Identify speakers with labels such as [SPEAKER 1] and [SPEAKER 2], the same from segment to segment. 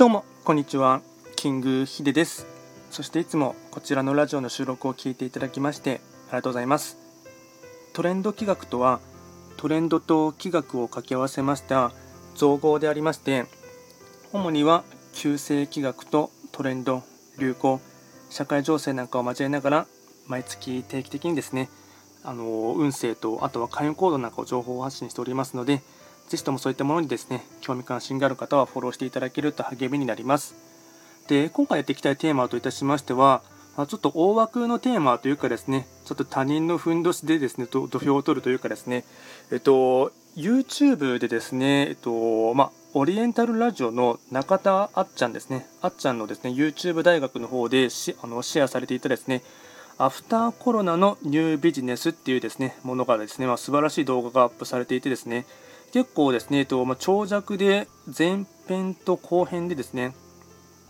[SPEAKER 1] どうもこんにちは。キングヒデです。そしていつもこちらのラジオの収録を聞いていただきましてありがとうございます。トレンド企画とはトレンドと企画を掛け合わせました造語でありまして主には旧世企画とトレンド流行社会情勢なんかを交えながら毎月定期的にですねあの運勢とあとは開運行動なんかを情報を発信しておりますのでぜひともそういったものにですね興味関心がある方はフォローしていただけると励みになります。で今回やっていきたいテーマといたしましてはまちょっと大枠のテーマというかですねちょっと他人のふんどしでですね土俵を取るというかですねえっと YouTube でですねえっとまあオリエンタルラジオの中田あっちゃんですね、あっちゃんのですね YouTube 大学の方でしあのシェアされていたですね、アフターコロナのニュービジネスっていうですねものがですね、まあ、素晴らしい動画がアップされていてですね、結構ですね、えっとまあ、長尺で前編と後編でですね、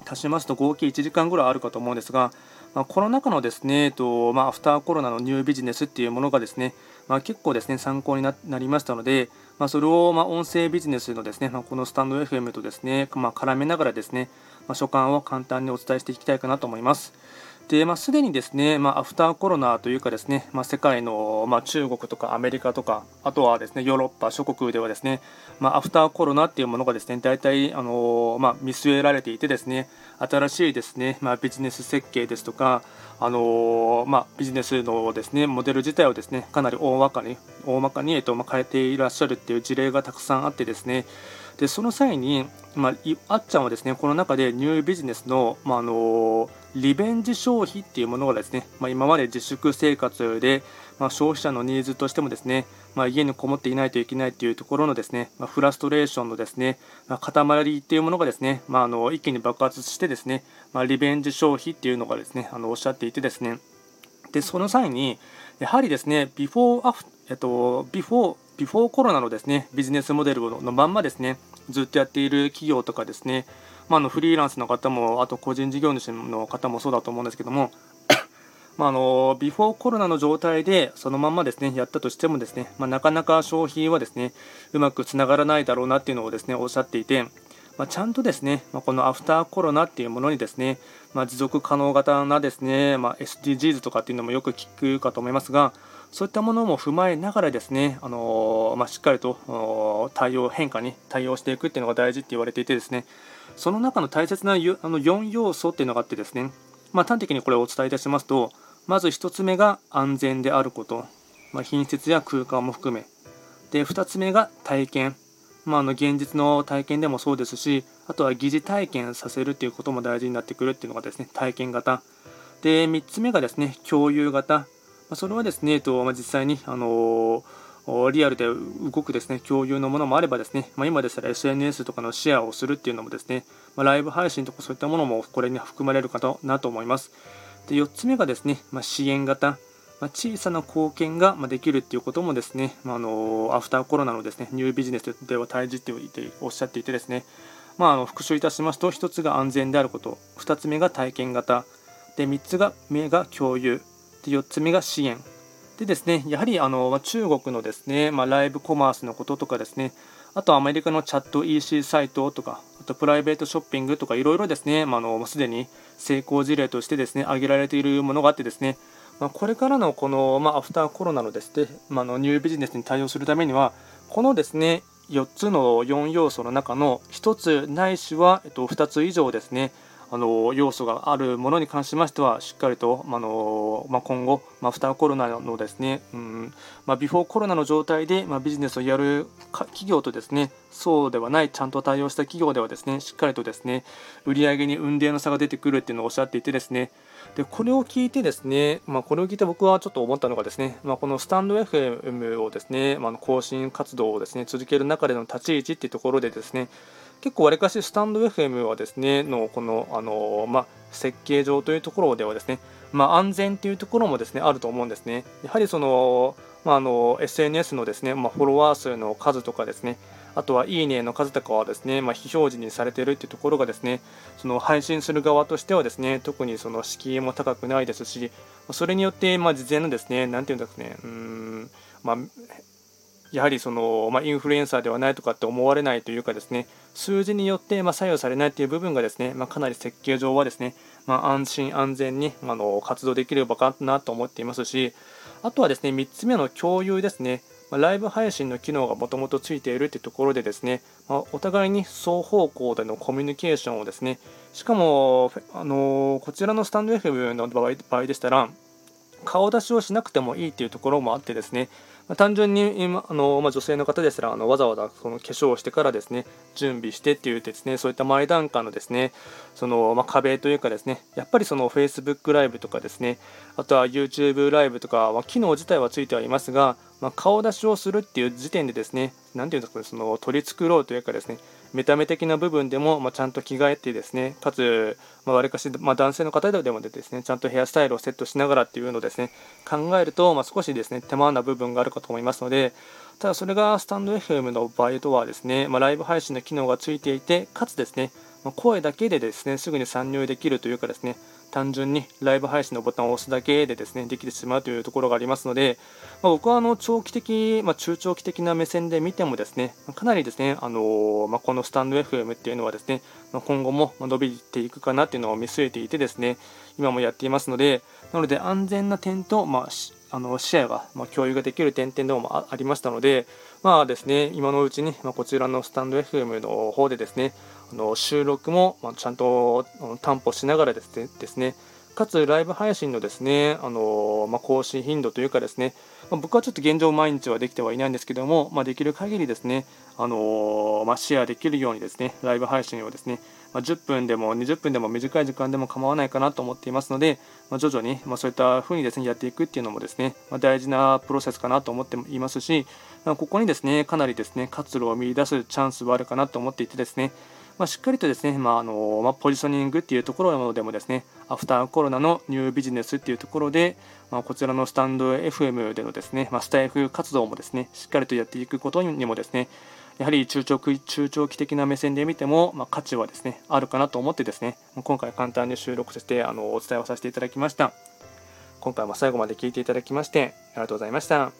[SPEAKER 1] 足しますと合計1時間ぐらいあるかと思うんですが、まあ、この中のですね、えっとまあ、アフターコロナのニュービジネスっていうものがですね、まあ、結構ですね参考になりましたので、まあ、それをま音声ビジネスのですね、ま、このスタンド FM とですね、ま絡めながらですね、ま所感を簡単にお伝えしていきたいかなと思います。で、まあ、すでにですね、まあ、アフターコロナというかですね、まあ、世界の、まあ、中国とかアメリカとか、あとはですね、ヨーロッパ諸国ではですね、まあ、アフターコロナっていうものがですね、大体、あのまあ、見据えられていてですね、新しいですね、まあ、ビジネス設計ですとか、あのまあ、ビジネスのですね、モデル自体をですね、かなり大まかに、大まかに、えっとまあ、変えていらっしゃるっていう事例がたくさんあってですね、でその際に、まあ、あっちゃんはですねこの中でニュービジネスの、まあ、あのリベンジ消費っていうものがですね、まあ、今まで自粛生活で、まあ、消費者のニーズとしてもですね、まあ、家にこもっていないといけないというところのですね、ま、フラストレーションのですね、ま、塊っていうものがですね、まあ、の一気に爆発してですね、ま、リベンジ消費っていうのがですねあのおっしゃっていてですね。でその際にやはりですねビフォーアフえっとビフォービフォーコロナのですねビジネスモデルのまんまですねずっとやっている企業とかですね、まあ、のフリーランスの方もあと個人事業主の方もそうだと思うんですけども まあ、のビフォーコロナの状態でそのままですねやったとしてもですね、まあ、なかなか消費はですねうまくつながらないだろうなっていうのをですねおっしゃっていて、まあ、ちゃんとですね、まこのアフターコロナっていうものにですね、ま持続可能型なですね、ま SDGs とかっていうのもよく聞くかと思いますがそういったものも踏まえながらですね、あのまあ、しっかりと対応変化に対応していくっていうのが大事って言われていてですね。その中の大切なあの4要素っていうのがあってですね、まあ、端的にこれをお伝えいたしますとまず1つ目が安全であること、まあ、品質や空間も含め。で2つ目が体験、まあ、あの現実の体験でもそうですしあとは疑似体験させるっていうことも大事になってくるっていうのがですね体験型。で3つ目がですね共有型。まそれはですね、えっとま実際に、あのリアルで動くですね共有のものもあればですね、まあ、今ですら SNS とかのシェアをするっていうのもですね、まあ、ライブ配信とかそういったものもこれに含まれるかなと思います。で4つ目がですね、まあ、支援型、ま小さな貢献ができるっていうこともですね、まあのアフターコロナのですねニュービジネスでは大事っておっしゃっていてですね、まあ、あの復習いたしますと1つが安全であること2つ目が体験型で3つが目が共有で4つ目が支援。でですねやはりあの中国のですね、まあ、ライブコマースのこととかですねあとアメリカのチャット EC サイトとかあとプライベートショッピングとかいろいろですね、まあ、のすでに成功事例としてですね挙げられているものがあってですねまあ、これからのこの、まあ、アフターコロナのですね、まあ、のニュービジネスに対応するためにはこのですね4つの4要素の中の1つないしは、えっと、2つ以上ですねあの要素があるものに関しましてはしっかりと、あのまあ、今後、まあ、アフターコロナのですね、うんまあ、ビフォーコロナの状態で、まあ、ビジネスをやる企業とですねそうではないちゃんと対応した企業ではですねしっかりとですね売上に運転の差が出てくるっていうのをおっしゃっていてですねでこれを聞いてですね、まあ、これを聞いて僕はちょっと思ったのがですね、まあ、このスタンド FM をですね、まあ、更新活動をですね続ける中での立ち位置っていうところでですね結構わりかしスタンド FM はですねのこのあの、まあ、設計上というところではですね、まあ、安全というところもですねあると思うんですね。やはりその、まあ、の SNS のですね、まあ、フォロワー数の数とかですねあとは、いいねの数とかはですね、まあ、非表示にされているというところがですね、その配信する側としてはですね、特にその敷居も高くないですし、それによって、まあ、事前のですね、なんていうんですかね、うん、まあ、やはりその、まあ、インフルエンサーではないとかって思われないというかですね数字によって、ま左右されないという部分がですね、まあ、かなり設計上はですね、ま、安心安全にあの活動できればかなと思っていますしあとはですね3つ目の共有ですねまライブ配信の機能がもともとついているというところでですね、まお互いに双方向でのコミュニケーションをですねしかも、あのこちらのスタンド FM の場合でしたら顔出しをしなくてもいいというところもあってですねまあ、単純に今あの、まあ、女性の方ですらあのわざわざその化粧をしてからですね準備してっていうですねそういった前段階のですねその、まあ、壁というかですねやっぱりその Facebook ライブとかですねあとは YouTube ライブとか、まあ、機能自体はついてはいますが、まあ、顔出しをするっていう時点でですね何ていうんですかねその取り繕うというかですね見た目的な部分でも、まあ、ちゃんと着替えてですねかつ、まあ、わりかし、まあ、男性の方でもですねちゃんとヘアスタイルをセットしながらっていうのをですね考えると、まあ、少しですね手間な部分があるかと思いますのでただそれがスタンド FM の場合とはですね、ま、ライブ配信の機能がついていてかつですね声だけでですねすぐに参入できるというかですね単純にライブ配信のボタンを押すだけでですねできてしまうというところがありますので、まあ、僕はあの長期的、まあ、中長期的な目線で見てもですねかなりですね、あのまあ、このスタンド FM っていうのはですねま今後も伸びていくかなっていうのを見据えていてですね今もやっていますのでなので安全な点と、まあ、あの視野が、ま共有ができる点々でもありましたので、まあですね、今のうちに、まこちらのスタンド FM の方でですね、あの収録も、ちゃんと担保しながらですねかつライブ配信のですねあの、ま更新頻度というかですね、ま僕はちょっと現状毎日はできてはいないんですけども、まできる限りですねあの、まシェアできるようにですねライブ配信をですねま10分でも20分でも短い時間でも構わないかなと思っていますので、ま徐々に、まそういった風にですねやっていくっていうのもですね、ま大事なプロセスかなと思っていますし、まここにですねかなりですね活路を見出すチャンスはあるかなと思っていてですねまあ、しっかりとですね、まああのまあ、ポジショニングっていうところでもですね、アフターコロナのニュービジネスっていうところで、まあ、こちらのスタンド FM でのですね、まあ、スタイフ活動もですね、しっかりとやっていくことにもですね、やはり中長期中長期的な目線で見ても、まあ、価値はですねあるかなと思ってですね今回簡単に収録してあのお伝えをさせていただきました。今回も最後まで聞いていただきましてありがとうございました。